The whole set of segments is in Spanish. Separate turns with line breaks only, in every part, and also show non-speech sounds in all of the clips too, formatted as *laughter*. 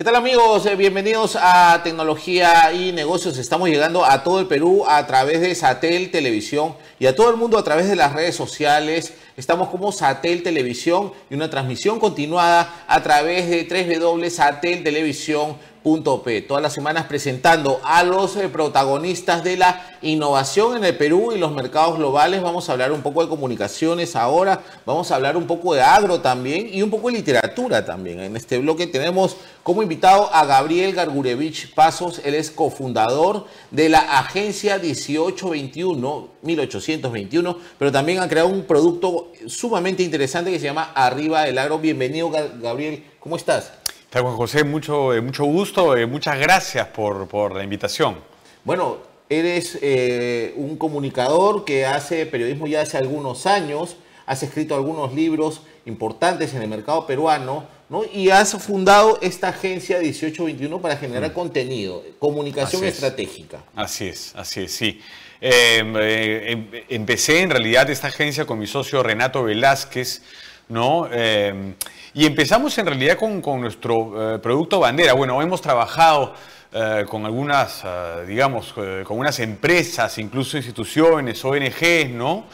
¿Qué tal amigos? Eh, bienvenidos a Tecnología y Negocios. Estamos llegando a todo el Perú a través de Satel Televisión y a todo el mundo a través de las redes sociales. Estamos como Satel Televisión y una transmisión continuada a través de www.sateltelevisión.com P. Todas las semanas presentando a los eh, protagonistas de la innovación en el Perú y los mercados globales. Vamos a hablar un poco de comunicaciones ahora, vamos a hablar un poco de agro también y un poco de literatura también. En este bloque tenemos como invitado a Gabriel Gargurevich Pasos, él es cofundador de la agencia 1821, 1821, pero también ha creado un producto sumamente interesante que se llama Arriba del Agro. Bienvenido Gabriel, ¿cómo estás?
Juan José, mucho, eh, mucho gusto, eh, muchas gracias por, la invitación.
Bueno, eres eh, un comunicador que hace periodismo ya hace algunos años, has escrito algunos libros importantes en el mercado peruano, ¿no? Y has fundado esta agencia 1821 para generar mm. contenido, comunicación estratégica.
Así es, así es, sí. Em, em, empecé en realidad esta agencia con mi socio Renato Velázquez, ¿no? Em, y empezamos en realidad con, nuestro eh, producto bandera. Bueno, hemos trabajado eh, con algunas, eh, digamos, con unas empresas, incluso instituciones, ONGs, ¿no?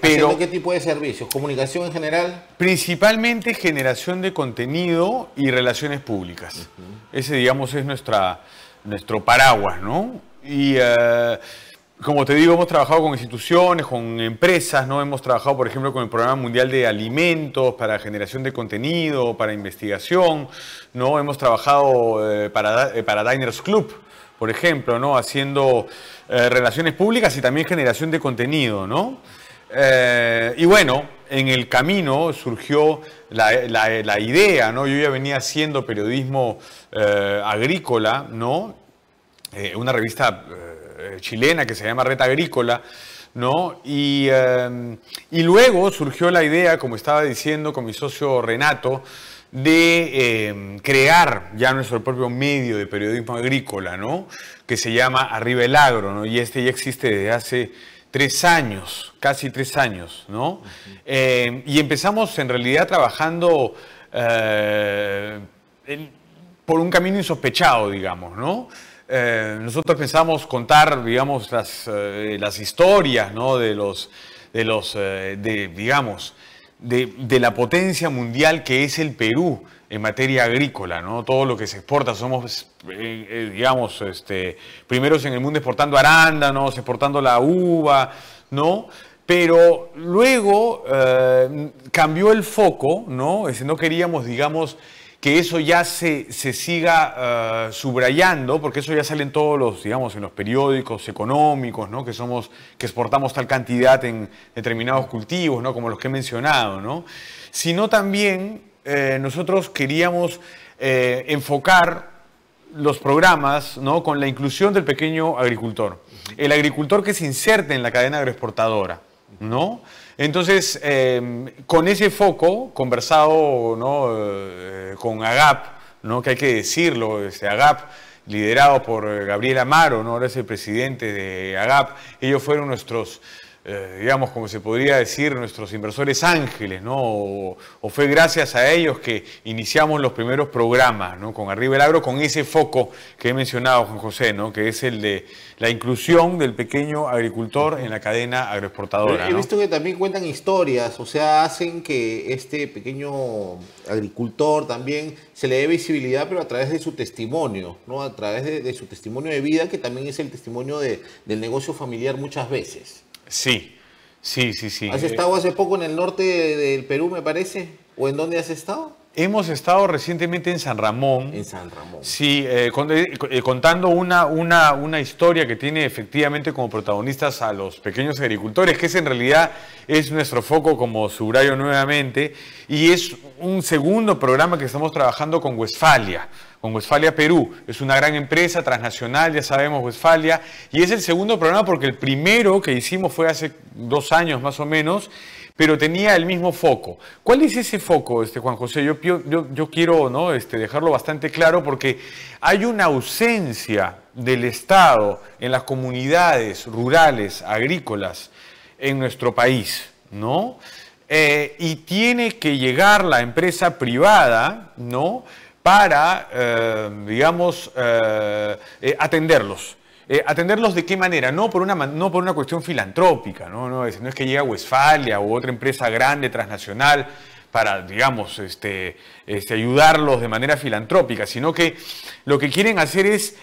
pero ¿Qué tipo de servicios? ¿Comunicación en general?
Principalmente generación de contenido y relaciones públicas. Ese, digamos, es nuestra, nuestro paraguas, ¿no? Y como te digo, hemos trabajado con instituciones, con empresas, ¿no? Hemos trabajado, por ejemplo, con el Programa Mundial de Alimentos para generación de contenido, para investigación, ¿no? Hemos trabajado eh, para, eh, para Diners Club, por ejemplo, ¿no? Haciendo eh, relaciones públicas y también generación de contenido, ¿no? y bueno, en el camino surgió la, idea, ¿no? Yo ya venía haciendo periodismo agrícola, ¿no? una revista chilena que se llama Red Agrícola, ¿no? Y, em, y, luego surgió la idea, como estaba diciendo con mi socio Renato, de em, crear ya nuestro propio medio de periodismo agrícola, ¿no? Que se llama Arriba el Agro, ¿no? Y este ya existe desde hace tres años, casi tres años, ¿no? Em, y empezamos en realidad trabajando eh, por un camino insospechado, digamos, ¿no? Eh, nosotros pensamos contar, digamos, las, eh, las historias, ¿no? De los, de los, eh, de, digamos, de, de, la potencia mundial que es el Perú en materia agrícola, ¿no? Todo lo que se exporta, somos, digamos, este, primeros en el mundo exportando arándanos, exportando la uva, ¿no? Pero luego cambió el foco, ¿no? no queríamos, digamos, que eso ya se, siga eh, subrayando, porque eso ya sale en todos los, digamos, en los periódicos económicos, ¿no? Que somos, que exportamos tal cantidad en determinados cultivos, ¿no? Como los que he mencionado, ¿no? Sino también eh, nosotros queríamos eh, enfocar los programas ¿no? con la inclusión del pequeño agricultor. El agricultor que se inserte en la cadena agroexportadora, ¿no? Entonces, em, con ese foco, conversado eh, con AGAP, ¿no? que hay que decirlo, este, AGAP, liderado por Gabriel Amaro, ¿no? ahora es el presidente de AGAP, ellos fueron nuestros eh, digamos, como se podría decir, nuestros inversores ángeles, ¿no? O, fue gracias a ellos que iniciamos los primeros programas, ¿no? Con Arriba el Agro, con ese foco que he mencionado, Juan José, ¿no? Que es el de la inclusión del pequeño agricultor en la cadena agroexportadora.
he visto que también cuentan historias, o sea, hacen que este pequeño agricultor también se le dé visibilidad, pero a través de su testimonio, ¿no? A través de, su testimonio de vida, que también es el testimonio del negocio familiar muchas veces.
Sí, sí, sí, sí.
¿Has estado hace poco en el norte del Perú, me parece? ¿O en dónde has estado?
Hemos estado recientemente en San Ramón.
En San Ramón.
Sí, eh, eh, eh, contando una, una, una, historia que tiene efectivamente como protagonistas a los pequeños agricultores, que es en realidad es nuestro foco como subrayo nuevamente, y es un segundo programa que estamos trabajando con Westfalia con Westfalia Perú. Es una gran empresa transnacional, ya sabemos, Westfalia, y es el segundo programa porque el primero que hicimos fue hace dos años más o menos, pero tenía el mismo foco. ¿Cuál es ese foco, este, Juan José? Yo, quiero este, dejarlo bastante claro porque hay una ausencia del Estado en las comunidades rurales, agrícolas, en nuestro país, ¿no? Eh, y tiene que llegar la empresa privada, ¿no? para, eh, digamos, eh, eh, atenderlos. ¿Atenderlos de qué manera? No por una, no por una cuestión filantrópica, ¿no? No, es, no es que llega Westfalia u otra empresa grande, transnacional, para, digamos, este, este, ayudarlos de manera filantrópica, sino que lo que quieren hacer es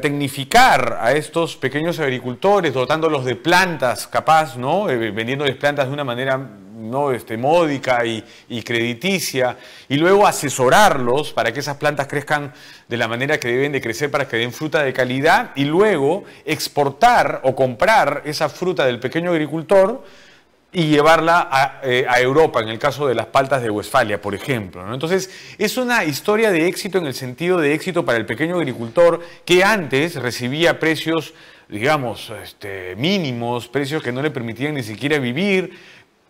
tecnificar a estos pequeños agricultores, dotándolos de plantas capaz, ¿no? vendiéndoles plantas de una manera ¿no? este, módica y, crediticia, y luego asesorarlos para que esas plantas crezcan de la manera que deben de crecer para que den fruta de calidad, y luego exportar o comprar esa fruta del pequeño agricultor y llevarla a, eh, Europa, en el caso de las paltas de Westfalia, por ejemplo. Entonces, es una historia de éxito en el sentido de éxito para el pequeño agricultor que antes recibía precios digamos, este, mínimos, precios que no le permitían ni siquiera vivir,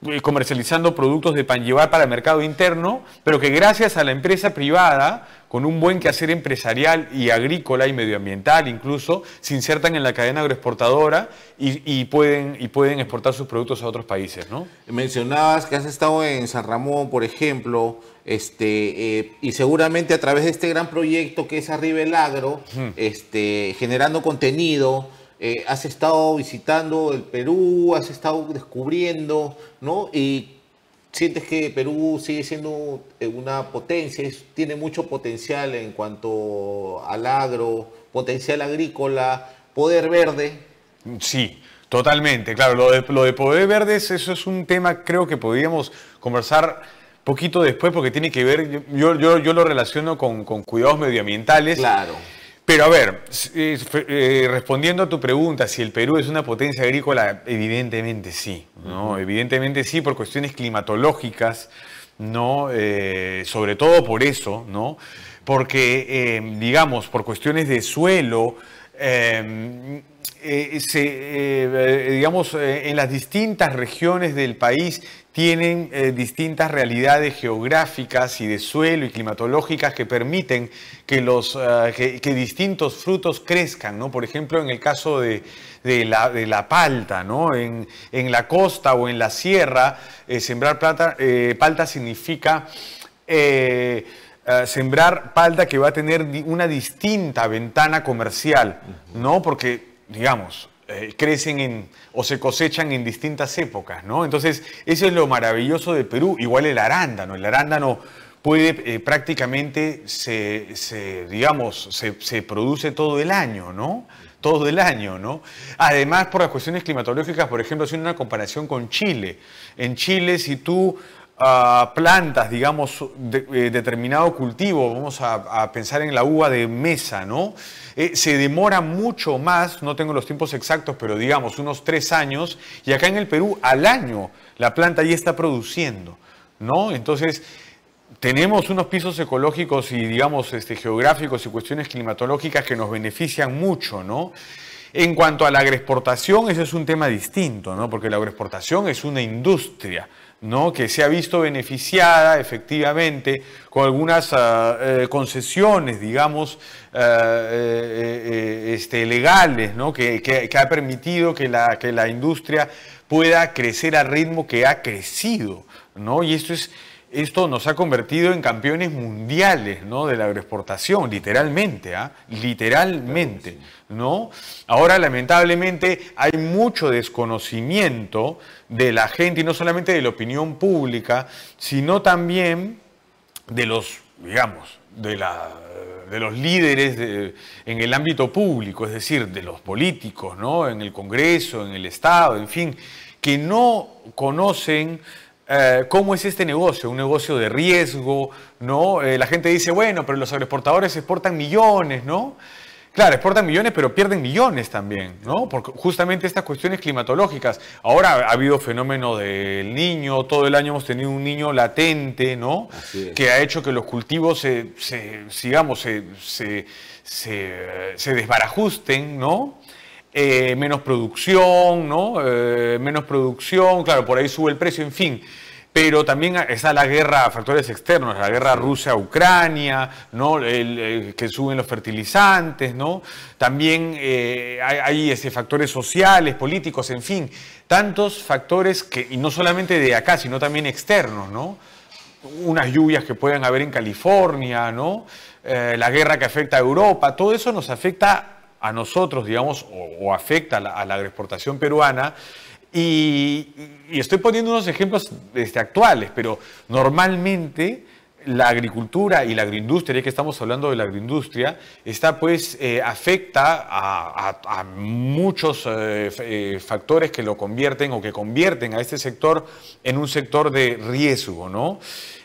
eh, comercializando productos de pan llevar para el mercado interno, pero que gracias a la empresa privada, con un buen quehacer empresarial y agrícola y medioambiental incluso, se insertan en la cadena agroexportadora y, pueden, y pueden exportar sus productos a otros países. ¿no?
Mencionabas que has estado en San Ramón, por ejemplo, este, eh, y seguramente a través de este gran proyecto que es Arriba el Agro, este, generando contenido, eh, has estado visitando el Perú, has estado descubriendo, ¿no? Y sientes que Perú sigue siendo eh, una potencia, tiene mucho potencial en cuanto al agro, potencial agrícola, poder verde.
Sí, totalmente. Claro, lo de, lo de poder verde, eso es un tema creo que podríamos conversar poquito después porque tiene que ver, yo, yo, yo lo relaciono con, con cuidados medioambientales.
Claro.
Pero a ver, eh, respondiendo a tu pregunta, si el Perú es una potencia agrícola, evidentemente sí, ¿no? Evidentemente sí, por cuestiones climatológicas, ¿no? Eh, sobre todo por eso, ¿no? Porque, eh, digamos, por cuestiones de suelo, digamos, en las distintas regiones del país tienen eh, distintas realidades geográficas y de suelo y climatológicas que permiten que, los, eh, que, distintos frutos crezcan, ¿no? Por ejemplo, en el caso de, la, de la, palta, ¿no? En, en, la costa o en la sierra, eh, sembrar plata, palta significa... sembrar palta que va a tener una distinta ventana comercial, ¿no? Porque, digamos, eh, crecen en, o se cosechan en distintas épocas, ¿no? Entonces, eso es lo maravilloso de Perú. Igual el arándano, el arándano puede eh, prácticamente, se, digamos, se, produce todo el año, ¿no? Todo el año, ¿no? Además, por las cuestiones climatológicas, por ejemplo, haciendo una comparación con Chile. En Chile, si tú plantas, digamos, eh, determinado cultivo, vamos a, pensar en la uva de mesa, ¿no? Eh, se demora mucho más, no tengo los tiempos exactos, pero digamos unos tres años, y acá en el Perú al año la planta ya está produciendo, ¿no? Entonces, tenemos unos pisos ecológicos y, digamos, este, geográficos y cuestiones climatológicas que nos benefician mucho, ¿no? En cuanto a la agroexportación, ese es un tema distinto, ¿no? Porque la agroexportación es una industria, ¿no? que se ha visto beneficiada efectivamente con algunas ah, eh, concesiones, digamos, ah, eh, eh, este, legales, ¿no? que, que, ha permitido que la, que la industria pueda crecer al ritmo que ha crecido. ¿no? Y esto es esto nos ha convertido en campeones mundiales ¿no? de la agroexportación, literalmente, ¿ah? literalmente. ¿no? Ahora, lamentablemente, hay mucho desconocimiento de la gente, y no solamente de la opinión pública, sino también de los, digamos, de, la, de los líderes en el ámbito público, es decir, de los políticos, ¿no? en el Congreso, en el Estado, en fin, que no conocen eh, cómo es este negocio, un negocio de riesgo, ¿no? Eh, la gente dice, bueno, pero los agroexportadores exportan millones, ¿no? Claro, exportan millones, pero pierden millones también, ¿no? Por justamente estas cuestiones climatológicas. Ahora ha habido fenómeno del niño, todo el año hemos tenido un niño latente, ¿no? Que ha hecho que los cultivos se, sigamos, se, se, desbarajusten, ¿no? Eh, menos producción, ¿no? menos producción, claro, por ahí sube el precio, en fin pero también está la guerra, factores externos, la guerra Rusia-Ucrania, ¿no? que suben los fertilizantes, ¿no? También eh, hay, ese, factores sociales, políticos, en fin, tantos factores que, y no solamente de acá, sino también externos, ¿no? unas lluvias que pueden haber en California, ¿no? Eh, la guerra que afecta a Europa, todo eso nos afecta a nosotros, digamos, o, afecta a la, agroexportación peruana. Y, y, estoy poniendo unos ejemplos este, actuales, pero normalmente la agricultura y la agroindustria, ya que estamos hablando de la agroindustria, está pues eh, afecta a, muchos eh, eh, factores que lo convierten o que convierten a este sector en un sector de riesgo, ¿no?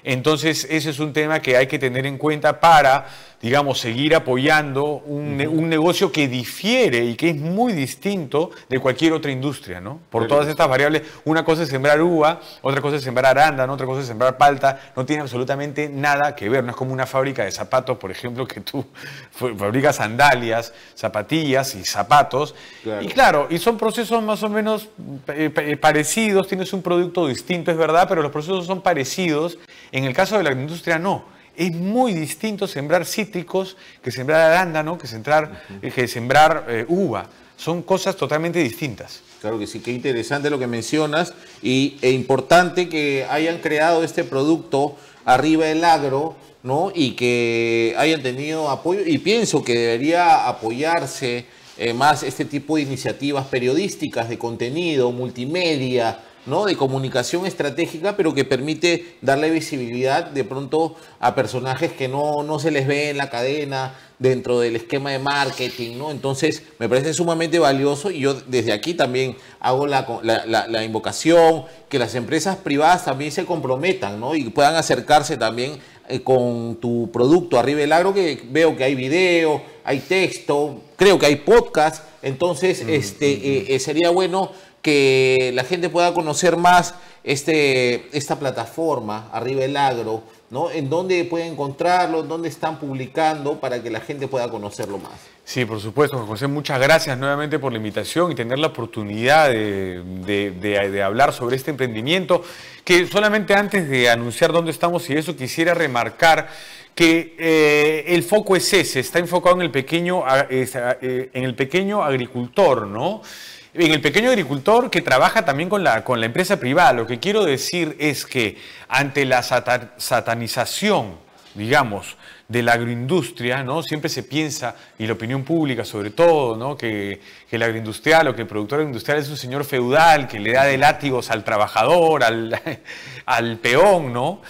Entonces, ese es un tema que hay que tener en cuenta para digamos, seguir apoyando un, negocio que difiere y que es muy distinto de cualquier otra industria, ¿no? Por todas estas variables, una cosa es sembrar uva, otra cosa es sembrar arándano, otra cosa es sembrar palta, no tiene absolutamente nada que ver, no es como una fábrica de zapatos, por ejemplo, que tú fabricas sandalias, zapatillas y zapatos, y claro, y son procesos más o menos eh, eh, parecidos, tienes un producto distinto, es verdad, pero los procesos son parecidos, en el caso de la industria no. Es muy distinto sembrar cítricos que sembrar arándano, que sembrar, eh, que sembrar eh, uva. Son cosas totalmente distintas.
Claro que sí, qué interesante lo que mencionas y, e importante que hayan creado este producto arriba del agro, ¿no? Y que hayan tenido apoyo y pienso que debería apoyarse eh, más este tipo de iniciativas periodísticas de contenido, multimedia, ¿no? de comunicación estratégica, pero que permite darle visibilidad de pronto a personajes que no, no se les ve en la cadena dentro del esquema de marketing, ¿no? Entonces, me parece sumamente valioso y yo desde aquí también hago la, la, invocación que las empresas privadas también se comprometan, ¿no? Y puedan acercarse también eh, con tu producto arriba del agro, que veo que hay video, hay texto, creo que hay podcast, entonces, este, eh, eh, sería bueno que la gente pueda conocer más este, esta plataforma, Arriba el Agro, ¿no? En dónde pueden encontrarlo, dónde están publicando para que la gente pueda conocerlo más.
Sí, por supuesto, José, muchas gracias nuevamente por la invitación y tener la oportunidad de, hablar sobre este emprendimiento, que solamente antes de anunciar dónde estamos y eso quisiera remarcar que eh, el foco es ese, está enfocado en el pequeño, eh, en el pequeño agricultor, ¿no? En el pequeño agricultor que trabaja también con la, con la empresa privada. Lo que quiero decir es que ante la satanización, digamos, de la agroindustria, ¿no? Siempre se piensa, y la opinión pública sobre todo, ¿no? Que, el agroindustrial o que el productor industrial es un señor feudal que le da de látigos al trabajador, al, *laughs* al peón, ¿no?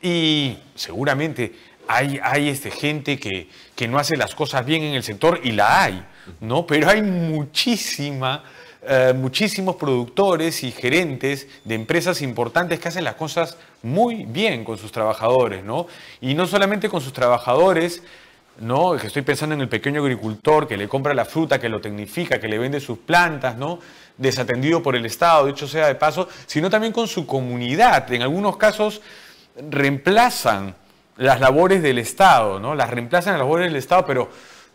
Y seguramente hay, hay este, gente que, que no hace las cosas bien en el sector y la hay, ¿no? Pero hay muchísima eh, muchísimos productores y gerentes de empresas importantes que hacen las cosas muy bien con sus trabajadores, ¿no? Y no solamente con sus trabajadores, ¿no? Que estoy pensando en el pequeño agricultor que le compra la fruta, que lo tecnifica, que le vende sus plantas, ¿no? Desatendido por el Estado, dicho sea de paso, sino también con su comunidad. En algunos casos reemplazan las labores del Estado, ¿no? Las reemplazan las labores del Estado, pero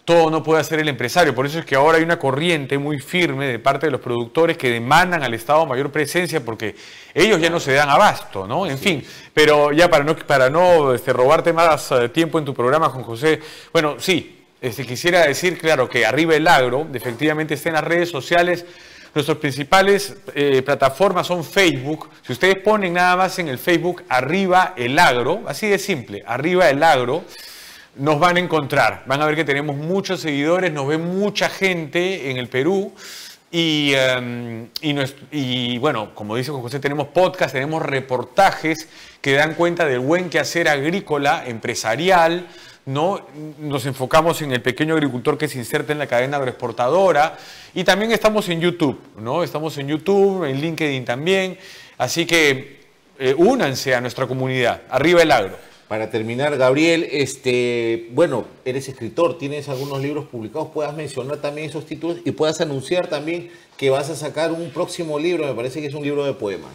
todo no puede hacer el empresario. Por eso es que ahora hay una corriente muy firme de parte de los productores que demandan al Estado mayor presencia porque ellos ya no se dan abasto, ¿no? En fin, pero ya para no, para no este, robarte más eh, tiempo en tu programa, Juan José, bueno, sí, este, quisiera decir, claro, que arriba el agro, efectivamente está en las redes sociales. Nuestras principales eh, plataformas son Facebook. Si ustedes ponen nada más en el Facebook arriba el agro, así de simple, arriba el agro, nos van a encontrar. Van a ver que tenemos muchos seguidores, nos ve mucha gente en el Perú. Y, em, bueno, como dice José, tenemos podcast, tenemos reportajes que dan cuenta del buen quehacer agrícola, empresarial, ¿no? Nos enfocamos en el pequeño agricultor que se inserta en la cadena agroexportadora y también estamos en YouTube, ¿no? Estamos en YouTube, en LinkedIn también, así que eh, únanse a nuestra comunidad, arriba el agro.
Para terminar, Gabriel, este, bueno, eres escritor, tienes algunos libros publicados, puedas mencionar también esos títulos y puedas anunciar también que vas a sacar un próximo libro, me parece que es un libro de poemas.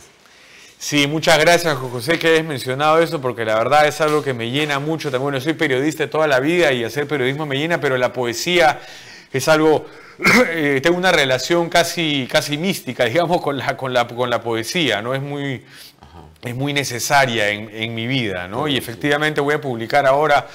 Sí, muchas gracias José que hayas mencionado eso porque la verdad es algo que me llena mucho. También bueno, soy periodista toda la vida y hacer periodismo me llena, pero la poesía es algo, *clears throat* eh, tengo una relación casi, casi mística, *laughs* digamos, con la, con la, con la poesía, ¿no? Es muy, es muy necesaria en, mi vida, ¿no? Y efectivamente voy a publicar ahora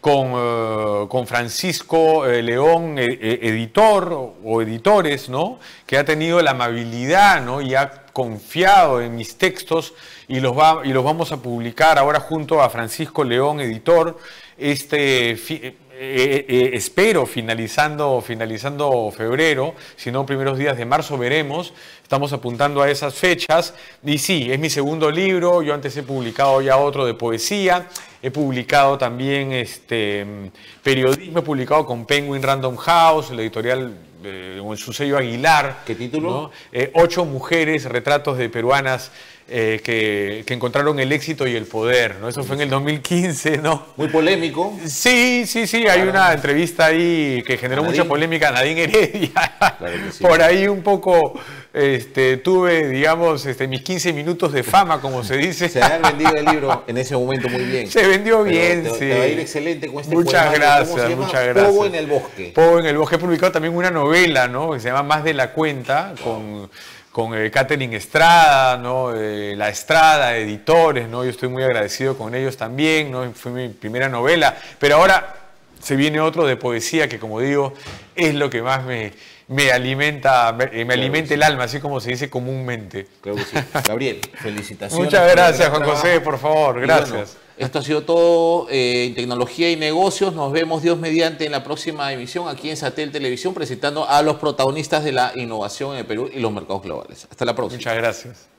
con, eh, Francisco eh, León, eh, editor o editores, ¿no? Que ha tenido la amabilidad, ¿no? Y ha confiado en mis textos y los, va, y los vamos a publicar ahora junto a Francisco León, editor, este, eh, eh, espero finalizando, finalizando febrero, si no primeros días de marzo veremos, estamos apuntando a esas fechas. Y sí, es mi segundo libro, yo antes he publicado ya otro de poesía, he publicado también este, periodismo, he publicado con Penguin Random House, la editorial eh, en su sello Aguilar.
¿Qué título?
Eh, ocho mujeres, retratos de peruanas eh, que, encontraron el éxito y el poder, ¿no? Eso fue en el 2015, ¿no?
Muy polémico.
Sí, sí, sí, hay una entrevista ahí que generó mucha polémica, Nadine Heredia. Por ahí un poco este, tuve, digamos, este, mis 15 minutos de fama, como se dice.
Se ha vendido el libro en ese momento muy bien.
Se vendió bien,
sí.
Te
va a ir excelente con este
Muchas gracias, muchas gracias.
Pogo en el bosque.
Pogo en el bosque. He publicado también una novela, ¿no? Que se llama Más de la cuenta, con con eh, Catherine Estrada, ¿no? Eh, la Estrada, editores, ¿no? Yo estoy muy agradecido con ellos también, ¿no? Fue mi primera novela, pero ahora se viene otro de poesía que, como digo, es lo que más me, me alimenta, me, eh, alimenta el alma, así como se dice comúnmente.
Creo que sí. Gabriel, felicitaciones.
Muchas gracias, Juan José, por favor, gracias.
Esto ha sido todo en tecnología y negocios. Nos vemos Dios mediante en la próxima emisión aquí en Satel Televisión presentando a los protagonistas de la innovación en el Perú y los mercados globales. Hasta la próxima.
Muchas gracias.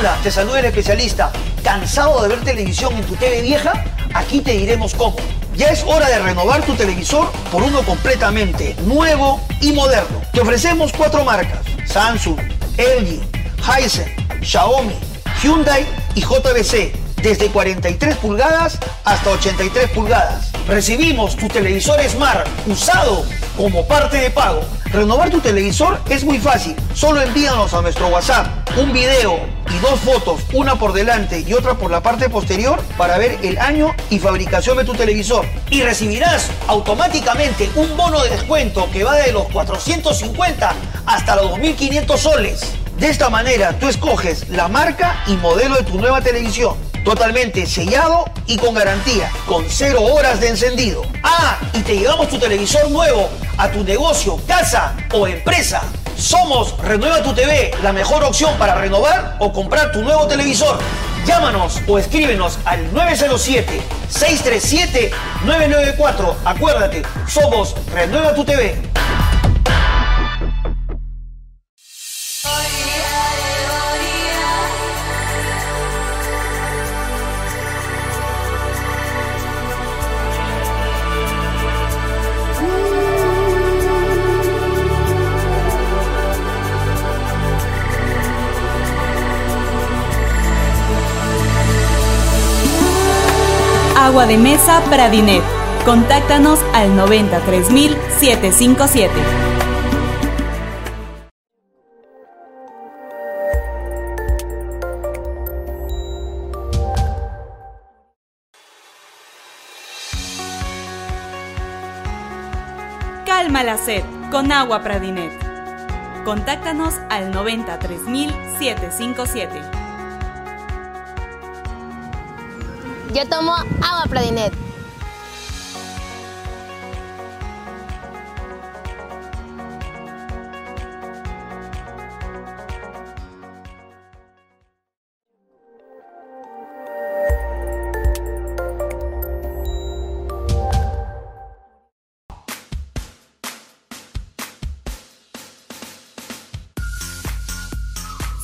Hola, te saluda el especialista. ¿Cansado de ver televisión en tu TV vieja? Aquí te diremos cómo. Ya es hora de renovar tu televisor por uno completamente nuevo y moderno. Te ofrecemos cuatro marcas: Samsung, LG, Hisense, Xiaomi, Hyundai y JBC. Desde 43 pulgadas hasta 83 pulgadas. Recibimos tu televisor Smart usado como parte de pago. Renovar tu televisor es muy fácil. Solo envíanos a nuestro WhatsApp un video y dos fotos, una por delante y otra por la parte posterior para ver el año y fabricación de tu televisor. Y recibirás automáticamente un bono de descuento que va de los 450 hasta los 2.500 soles. De esta manera tú escoges la marca y modelo de tu nueva televisión totalmente sellado y con garantía, con cero horas de encendido. Ah, y te llevamos tu televisor nuevo a tu negocio, casa o empresa. Somos Renueva tu TV, la mejor opción para renovar o comprar tu nuevo televisor. Llámanos o escríbenos al 907-637-994. Acuérdate, somos Renueva tu TV.
Agua de mesa Pradinet. Contáctanos al 93757. Calma la sed con agua Pradinet. Contáctanos al 93757.
Yo tomo agua Pradinet.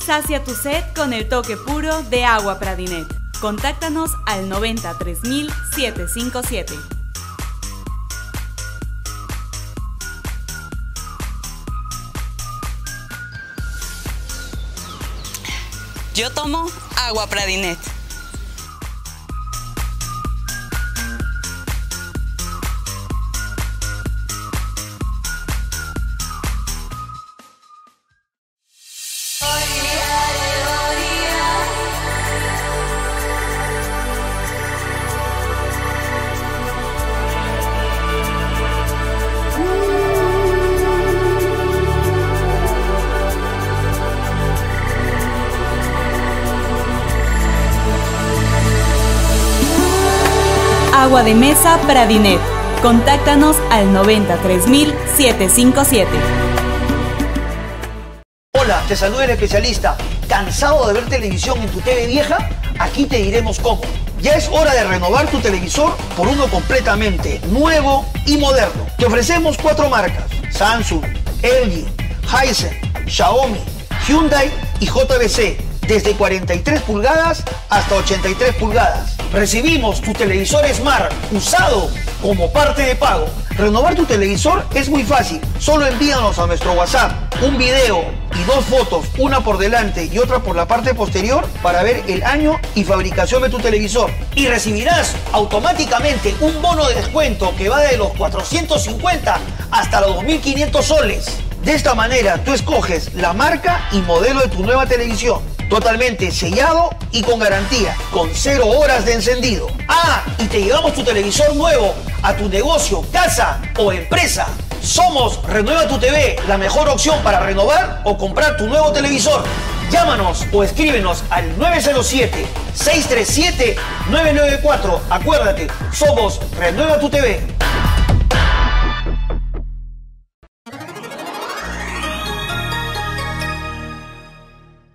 Sacia tu sed con el toque puro de agua Pradinet. Contáctanos al 93757.
Yo tomo agua Pradinet.
Mesa Pradinet. Contáctanos al 93757.
Hola, te saluda el especialista. ¿Cansado de ver televisión en tu TV vieja? Aquí te diremos cómo. Ya es hora de renovar tu televisor por uno completamente nuevo y moderno. Te ofrecemos cuatro marcas: Samsung, LG, Hisense, Xiaomi, Hyundai y JBC. Desde 43 pulgadas hasta 83 pulgadas. Recibimos tu televisor Smart usado como parte de pago. Renovar tu televisor es muy fácil. Solo envíanos a nuestro WhatsApp un video y dos fotos, una por delante y otra por la parte posterior para ver el año y fabricación de tu televisor. Y recibirás automáticamente un bono de descuento que va de los 450 hasta los 2.500 soles. De esta manera tú escoges la marca y modelo de tu nueva televisión. Totalmente sellado y con garantía, con cero horas de encendido. Ah, y te llevamos tu televisor nuevo a tu negocio, casa o empresa. Somos Renueva tu TV, la mejor opción para renovar o comprar tu nuevo televisor. Llámanos o escríbenos al 907-637-994. Acuérdate, somos Renueva tu TV.